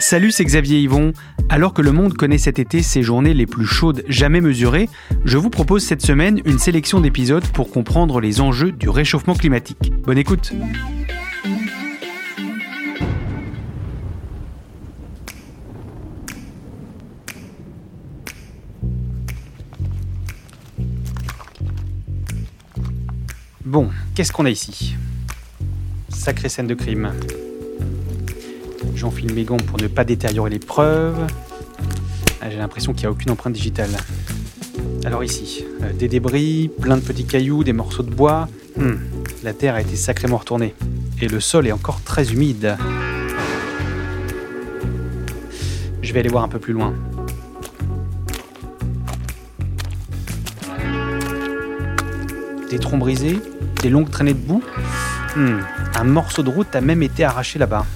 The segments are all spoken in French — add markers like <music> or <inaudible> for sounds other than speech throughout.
Salut, c'est Xavier Yvon. Alors que le monde connaît cet été ses journées les plus chaudes jamais mesurées, je vous propose cette semaine une sélection d'épisodes pour comprendre les enjeux du réchauffement climatique. Bonne écoute Bon, qu'est-ce qu'on a ici? Sacrée scène de crime. J'enfile mes gants pour ne pas détériorer les preuves. Ah, J'ai l'impression qu'il n'y a aucune empreinte digitale. Alors ici, euh, des débris, plein de petits cailloux, des morceaux de bois. Hmm, la terre a été sacrément retournée. Et le sol est encore très humide. Je vais aller voir un peu plus loin. Des troncs brisés, des longues traînées de boue. Hmm, un morceau de route a même été arraché là-bas.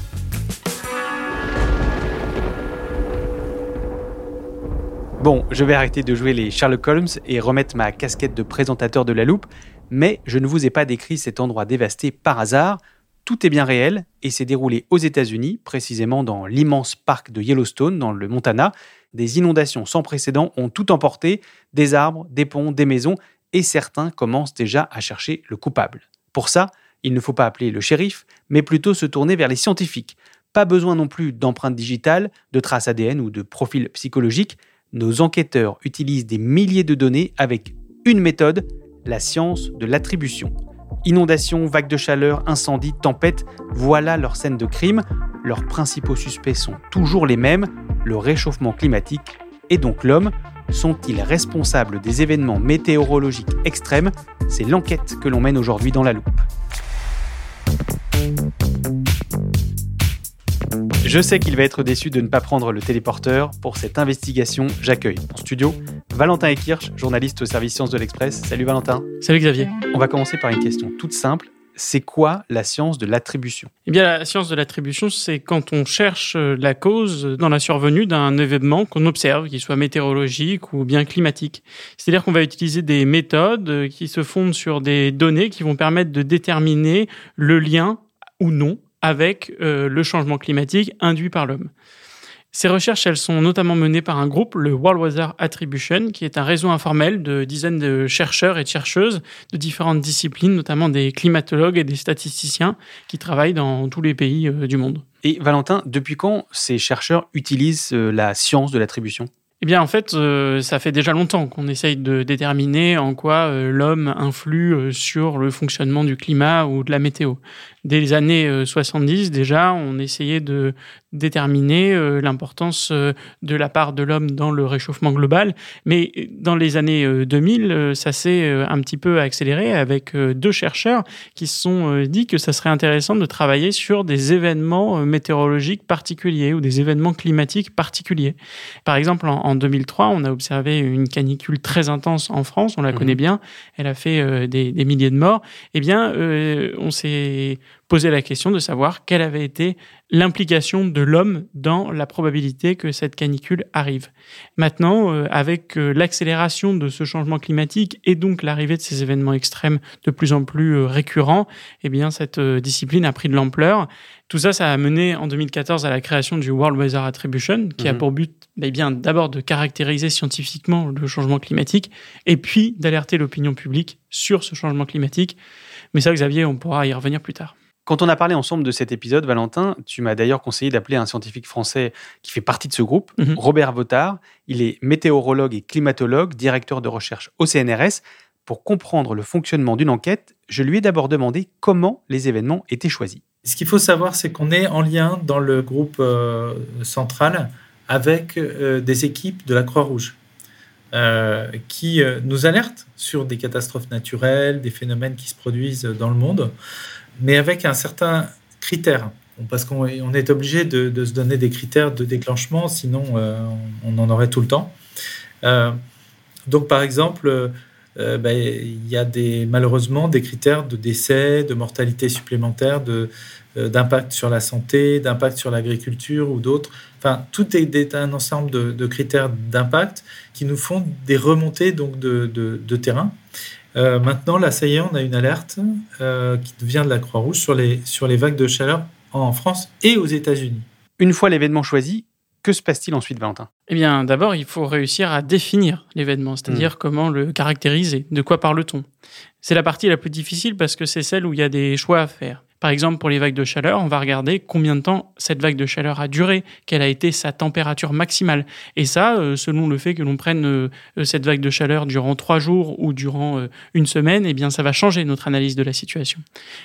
Bon, je vais arrêter de jouer les Sherlock Holmes et remettre ma casquette de présentateur de la loupe, mais je ne vous ai pas décrit cet endroit dévasté par hasard. Tout est bien réel et s'est déroulé aux États-Unis, précisément dans l'immense parc de Yellowstone, dans le Montana. Des inondations sans précédent ont tout emporté, des arbres, des ponts, des maisons, et certains commencent déjà à chercher le coupable. Pour ça, il ne faut pas appeler le shérif, mais plutôt se tourner vers les scientifiques. Pas besoin non plus d'empreintes digitales, de traces ADN ou de profils psychologiques. Nos enquêteurs utilisent des milliers de données avec une méthode, la science de l'attribution. Inondations, vagues de chaleur, incendies, tempêtes, voilà leur scène de crime. Leurs principaux suspects sont toujours les mêmes, le réchauffement climatique et donc l'homme. Sont-ils responsables des événements météorologiques extrêmes? C'est l'enquête que l'on mène aujourd'hui dans la loupe. Je sais qu'il va être déçu de ne pas prendre le téléporteur. Pour cette investigation, j'accueille en studio Valentin Ekirch, journaliste au service Sciences de l'Express. Salut Valentin. Salut Xavier. On va commencer par une question toute simple. C'est quoi la science de l'attribution? Eh bien, la science de l'attribution, c'est quand on cherche euh, la cause dans la survenue d'un événement qu'on observe, qu'il soit météorologique ou bien climatique. C'est-à-dire qu'on va utiliser des méthodes euh, qui se fondent sur des données qui vont permettre de déterminer le lien ou non avec euh, le changement climatique induit par l'homme. Ces recherches, elles sont notamment menées par un groupe, le World Weather Attribution, qui est un réseau informel de dizaines de chercheurs et de chercheuses de différentes disciplines, notamment des climatologues et des statisticiens qui travaillent dans tous les pays euh, du monde. Et Valentin, depuis quand ces chercheurs utilisent euh, la science de l'attribution? Eh bien, en fait, euh, ça fait déjà longtemps qu'on essaye de déterminer en quoi euh, l'homme influe euh, sur le fonctionnement du climat ou de la météo. Dès les années 70, déjà, on essayait de déterminer l'importance de la part de l'homme dans le réchauffement global. Mais dans les années 2000, ça s'est un petit peu accéléré avec deux chercheurs qui se sont dit que ça serait intéressant de travailler sur des événements météorologiques particuliers ou des événements climatiques particuliers. Par exemple, en en 2003, on a observé une canicule très intense en France, on la connaît bien, elle a fait euh, des, des, milliers de morts. Eh bien, euh, on s'est posé la question de savoir quelle avait été l'implication de l'homme dans la probabilité que cette canicule arrive. Maintenant, euh, avec euh, l'accélération de ce changement climatique et donc l'arrivée de ces événements extrêmes de plus en plus euh, récurrents, eh bien cette discipline a pris de l'ampleur. Tout ça, ça a mené en 2014 à la création du World Weather Attribution, qui a Mhm. pour but eh bien d'abord de caractériser scientifiquement le changement climatique et puis d'alerter l'opinion publique sur ce changement climatique. Mais ça, Xavier, on pourra y revenir plus tard. Quand on a parlé ensemble de cet épisode, Valentin, tu m'as d'ailleurs conseillé d'appeler un scientifique français qui fait partie de ce groupe, Mhm. Robert Votard. Il est météorologue et climatologue, directeur de recherche au CNRS. Pour comprendre le fonctionnement d'une enquête, je lui ai d'abord demandé comment les événements étaient choisis. Ce qu'il faut savoir, c'est qu'on est en lien dans le groupe euh, central avec euh, des équipes de la Croix-Rouge. qui nous alertent sur des catastrophes naturelles, des phénomènes qui se produisent dans le monde, mais avec un certain critère. Parce qu'on est obligé de, se donner des critères de déclenchement, sinon on en aurait tout le temps. donc par exemple, euh, ben, il y a malheureusement des critères de décès, de mortalité supplémentaire, euh, d'impact sur la santé, d'impact sur l'agriculture ou d'autres. Enfin, tout est, un ensemble de, critères d'impact qui nous font des remontées donc de terrain. Euh, maintenant, là, ça y est, on a une alerte qui vient de la Croix-Rouge sur les, sur les vagues de chaleur en France et aux États-Unis. Une fois l'événement choisi, que se passe-t-il ensuite, Valentin? Eh bien, d'abord, il faut réussir à définir l'événement, c'est-à-dire hmm. comment le caractériser, de quoi parle-t-on? C'est la partie la plus difficile parce que c'est celle où il y a des choix à faire. Par exemple, pour les vagues de chaleur, on va regarder combien de temps cette vague de chaleur a duré, quelle a été sa température maximale. Et ça, euh, selon le fait que l'on prenne euh, euh, cette vague de chaleur durant trois jours ou durant une semaine, eh bien, ça va changer notre analyse de la situation.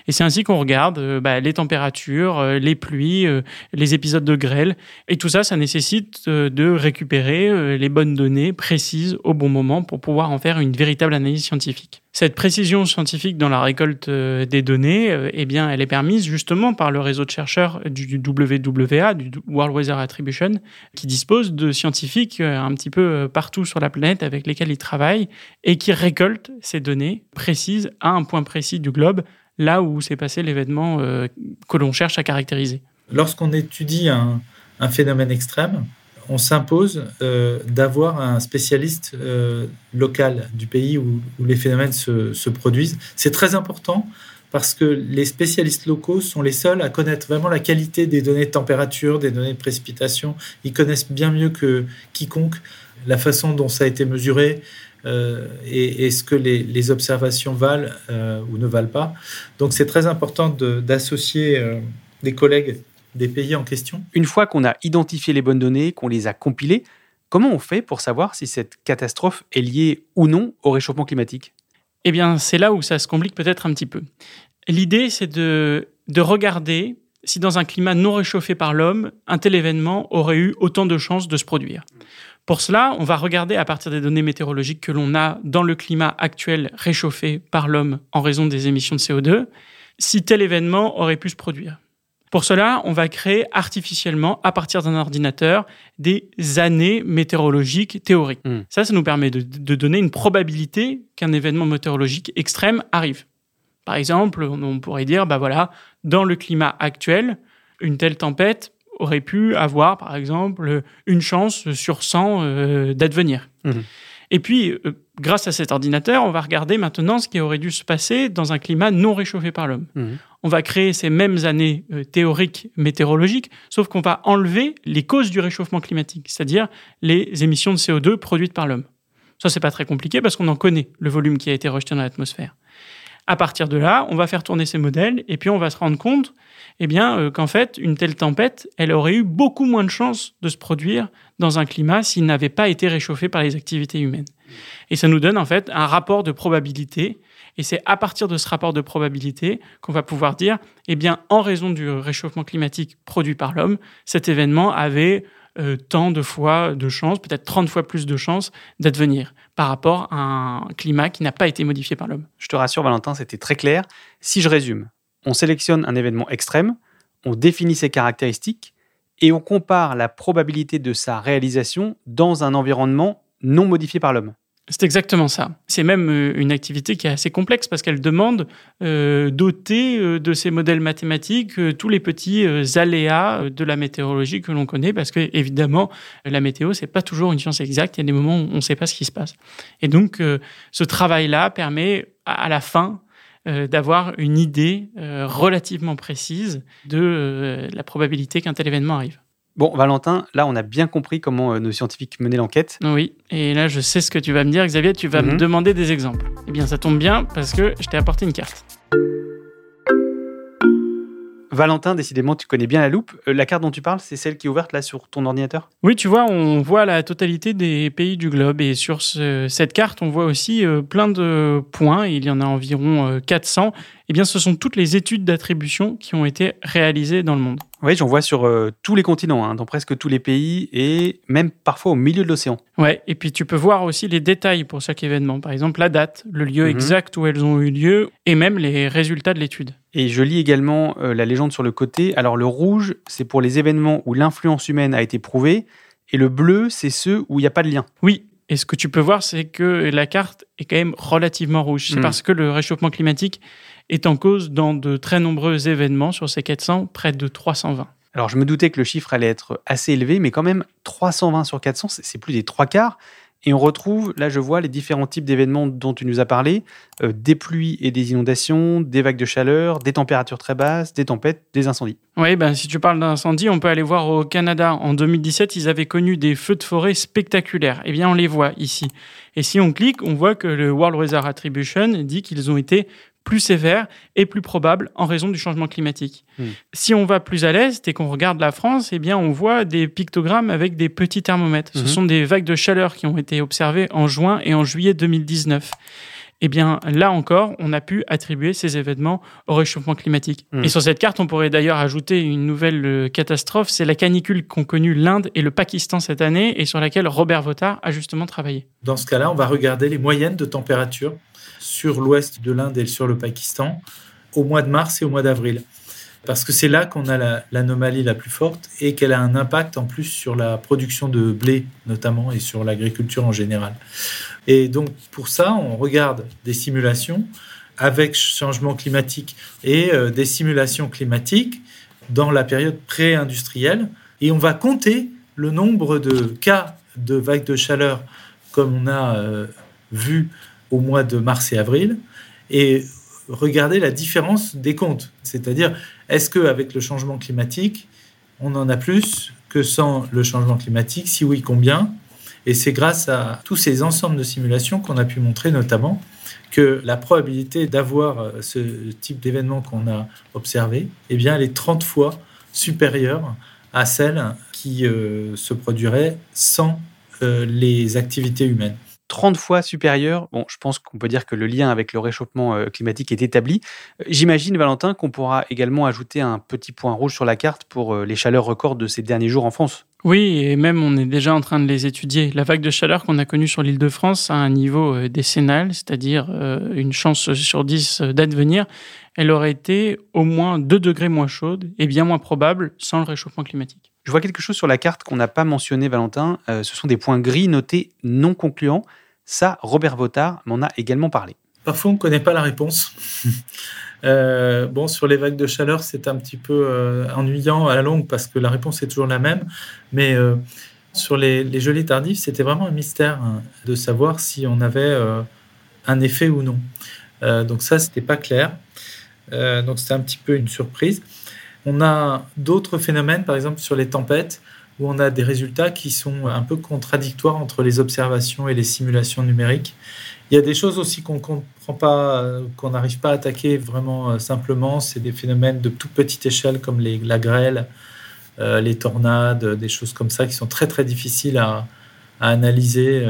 Et c'est ainsi qu'on regarde bah, les températures, les pluies, les épisodes de grêle. Et tout ça, ça nécessite de récupérer les bonnes données précises au bon moment pour pouvoir en faire une véritable analyse scientifique. Cette précision scientifique dans la récolte des données, eh bien, elle est permise justement par le réseau de chercheurs du WWA, du World Weather Attribution, qui dispose de scientifiques euh, un petit peu partout sur la planète avec lesquels ils travaillent et qui récoltent ces données précises à un point précis du globe, là où s'est passé l'événement que l'on cherche à caractériser. Lorsqu'on étudie un, phénomène extrême, on s'impose euh, d'avoir un spécialiste euh, local du pays où, les phénomènes se, produisent. C'est très important parce que les spécialistes locaux sont les seuls à connaître vraiment la qualité des données de température, des données de précipitation. Ils connaissent bien mieux que quiconque la façon dont ça a été mesuré euh, et, ce que les, observations valent ou ne valent pas. Donc c'est très important d'associer des collègues des pays en question Une fois qu'on a identifié les bonnes données, qu'on les a compilées, comment on fait pour savoir si cette catastrophe est liée ou non au réchauffement climatique? Eh bien, c'est là où ça se complique peut-être un petit peu. L'idée, c'est de, de regarder si dans un climat non réchauffé par l'homme, un tel événement aurait eu autant de chances de se produire. Pour cela, on va regarder à partir des données météorologiques que l'on a dans le climat actuel réchauffé par l'homme en raison des émissions de CO2, si tel événement aurait pu se produire. Pour cela, on va créer artificiellement, à partir d'un ordinateur, des années météorologiques théoriques. Hmm. Ça, ça nous permet de, donner une probabilité qu'un événement météorologique extrême arrive. Par exemple, on pourrait dire, bah voilà, dans le climat actuel, une telle tempête aurait pu avoir, par exemple, une chance sur 100 euh, d'advenir. Hmm. Et puis, euh, grâce à cet ordinateur, on va regarder maintenant ce qui aurait dû se passer dans un climat non réchauffé par l'homme. Hmm on va créer ces mêmes années euh, théoriques météorologiques, sauf qu'on va enlever les causes du réchauffement climatique, c'est-à-dire les émissions de CO2 produites par l'homme. Ça, c'est pas très compliqué parce qu'on en connaît le volume qui a été rejeté dans l'atmosphère. À partir de là, on va faire tourner ces modèles et puis on va se rendre compte eh bien, euh, qu'en fait, une telle tempête, elle aurait eu beaucoup moins de chances de se produire dans un climat s'il n'avait pas été réchauffé par les activités humaines. Et ça nous donne en fait un rapport de probabilité et c'est à partir de ce rapport de probabilité qu'on va pouvoir dire, eh en raison du réchauffement climatique produit par l'homme, cet événement avait euh, tant de fois de chances, peut-être 30 fois plus de chances d'advenir par rapport à un climat qui n'a pas été modifié par l'homme. Je te rassure, Valentin, c'était très clair. Si je résume, on sélectionne un événement extrême, on définit ses caractéristiques et on compare la probabilité de sa réalisation dans un environnement non modifié par l'homme. C'est exactement ça. C'est même euh, une activité qui est assez complexe parce qu'elle demande euh, euh, de ces modèles mathématiques tous les petits aléas de la météorologie que l'on connaît parce que évidemment la météo c'est pas toujours une science exacte. Il y a des moments où on ne sait pas ce qui se passe. Et donc ce travail-là permet à la fin d'avoir une idée relativement précise de la probabilité qu'un tel événement arrive. Bon, Valentin, là, on a bien compris comment euh, nos scientifiques menaient l'enquête. Oui, et là, je sais ce que tu vas me dire, Xavier, tu vas me mhm. demander des exemples. Eh bien, ça tombe bien parce que je t'ai apporté une carte. Valentin, décidément, tu connais bien la loupe. Euh, la carte dont tu parles, c'est celle qui est ouverte là sur ton ordinateur? Oui, tu vois, on voit la totalité des pays du globe. Et sur cette carte, on voit aussi euh, plein de points. Il y en a environ 400. Eh bien, ce sont toutes les études d'attribution qui ont été réalisées dans le monde. Oui, j'en vois sur euh, tous les continents, hein, dans presque tous les pays et même parfois au milieu de l'océan. Ouais, et puis tu peux voir aussi les détails pour chaque événement. Par exemple, la date, le lieu Mhm. exact où elles ont eu lieu et même les résultats de l'étude. Et je lis également euh, la légende sur le côté. Alors le rouge, c'est pour les événements où l'influence humaine a été prouvée, et le bleu, c'est ceux où il n'y a pas de lien. Oui, et ce que tu peux voir, c'est que la carte est quand même relativement rouge. C'est Mm. parce que le réchauffement climatique est en cause dans de très nombreux événements sur ces 400, près de 320. Alors je me doutais que le chiffre allait être assez élevé, mais quand même 320 sur 400, c'est plus des trois quarts. Et on retrouve, là je vois les différents types d'événements dont tu nous as parlé, euh, des pluies et des inondations, des vagues de chaleur, des températures très basses, des tempêtes, des incendies. Oui, ben, si tu parles d'incendie, on peut aller voir au Canada. En 2017, ils avaient connu des feux de forêt spectaculaires. Eh bien, on les voit ici. Et si on clique, on voit que le World Weather Attribution dit qu'ils ont été plus sévères et plus probables en raison du changement climatique. Hmm. Si on va plus à l'est et qu'on regarde la France, eh bien, on voit des pictogrammes avec des petits thermomètres. Ce Mhm. sont des vagues de chaleur qui ont été observées en juin et en juillet 2019. Eh bien, là encore, on a pu attribuer ces événements au réchauffement climatique. Hmm. Et sur cette carte, on pourrait d'ailleurs ajouter une nouvelle euh, catastrophe, c'est la canicule qu'ont connue l'Inde et le Pakistan cette année et sur laquelle Robert Votard a justement travaillé. Dans ce cas-là, on va regarder les moyennes de température sur l'ouest de l'Inde et sur le Pakistan au mois de mars et au mois d'avril. Parce que c'est là qu'on a la- l'anomalie la, plus forte et qu'elle a un impact en plus sur la production de blé notamment et sur l'agriculture en général. Et donc pour ça, on regarde des simulations avec changement climatique et euh, des simulations climatiques dans la période pré-industrielle et on va compter le nombre de cas de vagues de chaleur comme on a euh, vu au mois de mars et avril et regarder la différence des comptes. C'est-à-dire, est-ce qu'avec le changement climatique, on en a plus que sans le changement climatique? Si oui, combien? Et c'est grâce à tous ces ensembles de simulations qu'on a pu montrer notamment que la probabilité d'avoir euh, ce type d'événement qu'on a observé, eh bien, elle est 30 fois supérieure à celle qui euh, se produirait sans euh, les activités humaines. 30 fois supérieur. Bon, je pense qu'on peut dire que le lien avec le réchauffement euh, climatique est établi. Euh, J'imagine, Valentin, qu'on pourra également ajouter un petit point rouge sur la carte pour euh, les chaleurs records de ces derniers jours en France. Oui, et même on est déjà en train de les étudier. La vague de chaleur qu'on a connue sur l'île de France a un niveau décennal, c'est-à-dire une chance sur 10 euh, d'advenir. Elle aurait été au moins 2 degrés moins chaude et bien moins probable sans le réchauffement climatique. Je vois quelque chose sur la carte qu'on n'a pas mentionné, Valentin. Euh, ce sont des points gris notés non concluants. Ça, Robert Votard m'en a également parlé. Parfois, on ne connaît pas la réponse. <laughs> Euh, bon, sur les vagues de chaleur, c'est un petit peu euh, ennuyant à la longue parce que la réponse est toujours la même. Mais sur les, les gelées tardives, c'était vraiment un mystère hein, de savoir si on avait un effet ou non. Donc ça, c'était pas clair. Donc c'était un petit peu une surprise. On a d'autres phénomènes, par exemple sur les tempêtes, où on a des résultats qui sont un peu contradictoires entre les observations et les simulations numériques. Il y a des choses aussi qu'on comprend pas, euh, qu'on n'arrive pas à attaquer vraiment euh, simplement. C'est des phénomènes de toute petite échelle comme les, la grêle, euh, les tornades, des choses comme ça qui sont très très difficiles à, analyser.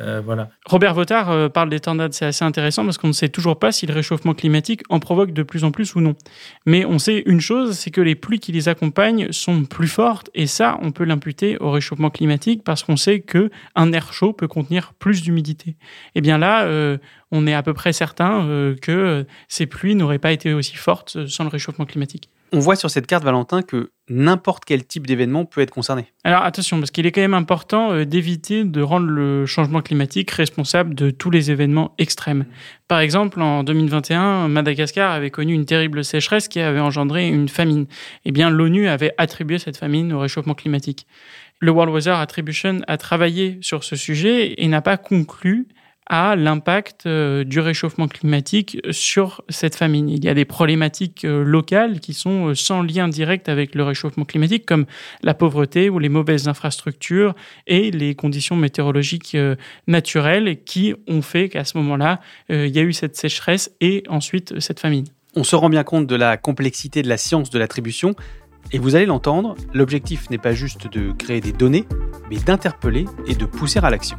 Euh. Robert Votard euh, parle des tornades, c'est assez intéressant parce qu'on ne sait toujours pas si le réchauffement climatique en provoque de plus en plus ou non. Mais on sait une chose, c'est que les pluies qui les accompagnent sont plus fortes et ça, on peut l'imputer au réchauffement climatique parce qu'on sait que un air chaud peut contenir plus d'humidité. Et bien là, euh, on est à peu près certain que ces pluies n'auraient pas été aussi fortes sans le réchauffement climatique. On voit sur cette carte, Valentin, que n'importe quel type d'événement peut être concerné. Alors attention, parce qu'il est quand même important euh, d'éviter de rendre le changement climatique responsable de tous les événements extrêmes. Par exemple, en 2021, Madagascar avait connu une terrible sécheresse qui avait engendré une famine. Eh bien, l'ONU avait attribué cette famine au réchauffement climatique. Le World Weather Attribution a travaillé sur ce sujet et n'a pas conclu à l'impact euh, du réchauffement climatique sur cette famine. Il y a des problématiques euh, locales qui sont euh, sans lien direct avec le réchauffement climatique, comme la pauvreté ou les mauvaises infrastructures et les conditions météorologiques naturelles qui ont fait qu'à ce moment-là, il y a eu cette sécheresse et ensuite cette famine. On se rend bien compte de la complexité de la science de l'attribution, et vous allez l'entendre, l'objectif n'est pas juste de créer des données, mais d'interpeller et de pousser à l'action.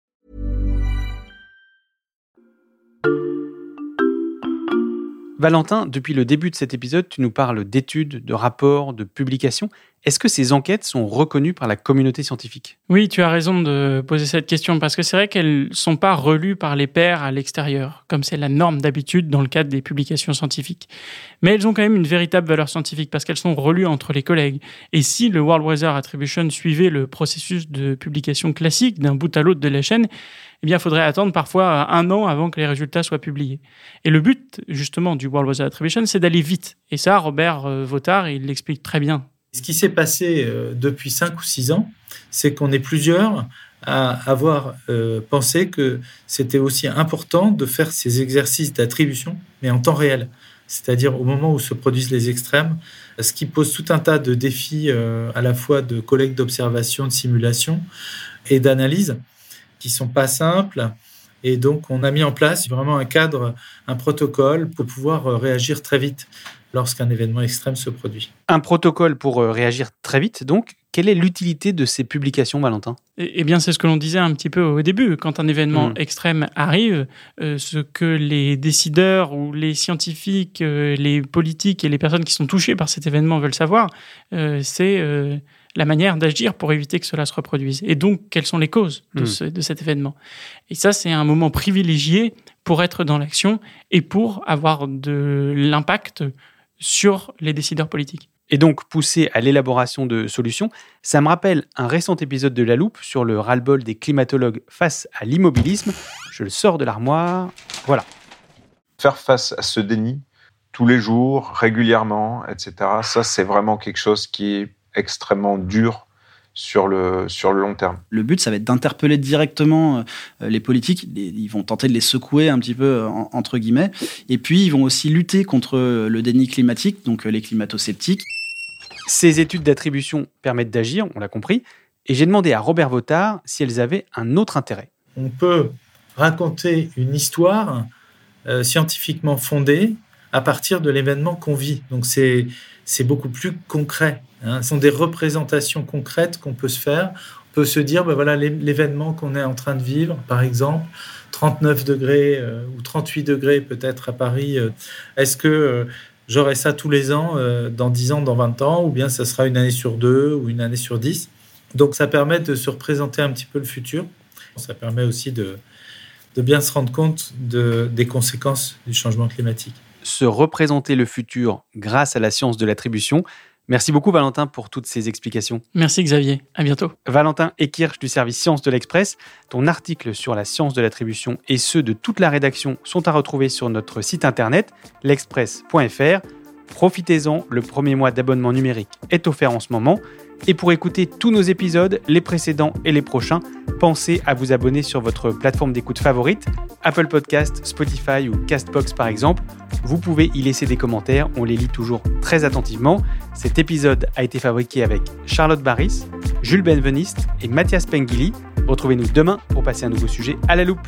Valentin, depuis le début de cet épisode, tu nous parles d'études, de rapports, de publications. Est-ce que ces enquêtes sont reconnues par la communauté scientifique? Oui, tu as raison de poser cette question parce que c'est vrai qu'elles ne sont pas relues par les pairs à l'extérieur, comme c'est la norme d'habitude dans le cadre des publications scientifiques. Mais elles ont quand même une véritable valeur scientifique parce qu'elles sont relues entre les collègues. Et si le World Weather Attribution suivait le processus de publication classique d'un bout à l'autre de la chaîne, eh bien, il faudrait attendre parfois un an avant que les résultats soient publiés. Et le but, justement, du World Weather Attribution, c'est d'aller vite. Et ça, Robert euh, Votard, il l'explique très bien ce qui s'est passé euh, depuis 5 ou 6 ans, c'est qu'on est plusieurs à avoir euh, pensé que c'était aussi important de faire ces exercices d'attribution, mais en temps réel, c'est-à-dire au moment où se produisent les extrêmes, ce qui pose tout un tas de défis euh, à la fois de collecte d'observation, de simulation et d'analyse, qui sont pas simples. Et donc, on a mis en place vraiment un cadre, un protocole pour pouvoir réagir très vite lorsqu'un événement extrême se produit. Un protocole pour euh, réagir très vite, donc. Quelle est l'utilité de ces publications, Valentin? Eh bien, c'est ce que l'on disait un petit peu au début. Quand un événement hmm. extrême arrive, euh, ce que les décideurs ou les scientifiques, euh, les politiques et les personnes qui sont touchées par cet événement veulent savoir, c'est la manière d'agir pour éviter que cela se reproduise. Et donc, quelles sont les causes de, hmm. de cet événement? Et ça, c'est un moment privilégié pour être dans l'action et pour avoir de l'impact sur les décideurs politiques. Et donc pousser à l'élaboration de solutions, ça me rappelle un récent épisode de La Loupe sur le ras-le-bol des climatologues face à l'immobilisme. Je le sors de l'armoire. Voilà. Faire face à ce déni tous les jours, régulièrement, etc., ça c'est vraiment quelque chose qui est extrêmement dur sur le, sur le long terme. Le but, ça va être d'interpeller directement euh, les politiques. Ils vont tenter de les secouer un petit peu, euh, entre guillemets. Et puis, ils vont aussi lutter contre le déni climatique, donc euh, les climato-sceptiques. Ces études d'attribution permettent d'agir, on l'a compris. Et j'ai demandé à Robert Votard si elles avaient un autre intérêt. On peut raconter une histoire scientifiquement fondée à partir de l'événement qu'on vit. Donc c'est beaucoup plus concret. Hein. Ce sont des représentations concrètes qu'on peut se faire. On peut se dire, ben voilà, l'événement qu'on est en train de vivre, par exemple, 39 degrés euh, ou 38 degrés peut-être à Paris, euh, est-ce que euh, j'aurai ça tous les ans, dans 10 ans, dans 20 ans, ou bien ça sera une année sur deux ou une année sur 10 Donc ça permet de se représenter un petit peu le futur. Ça permet aussi de, bien se rendre compte de, des conséquences du changement climatique. Se représenter le futur grâce à la science de l'attribution, Merci beaucoup Valentin pour toutes ces explications. Merci Xavier, à bientôt. Valentin Ekirch du service Sciences de l'Express, ton article sur la science de l'attribution et ceux de toute la rédaction sont à retrouver sur notre site internet l'express.fr. Profitez-en, le premier mois d'abonnement numérique est offert en ce moment. Et pour écouter tous nos épisodes, les précédents et les prochains, pensez à vous abonner sur votre plateforme d'écoute favorite, Apple Podcast, Spotify ou Castbox par exemple. Vous pouvez y laisser des commentaires, on les lit toujours très attentivement. Cet épisode a été fabriqué avec Charlotte Barris, Jules Benveniste et Mathias Pengili. Retrouvez-nous demain pour passer un nouveau sujet à la loupe.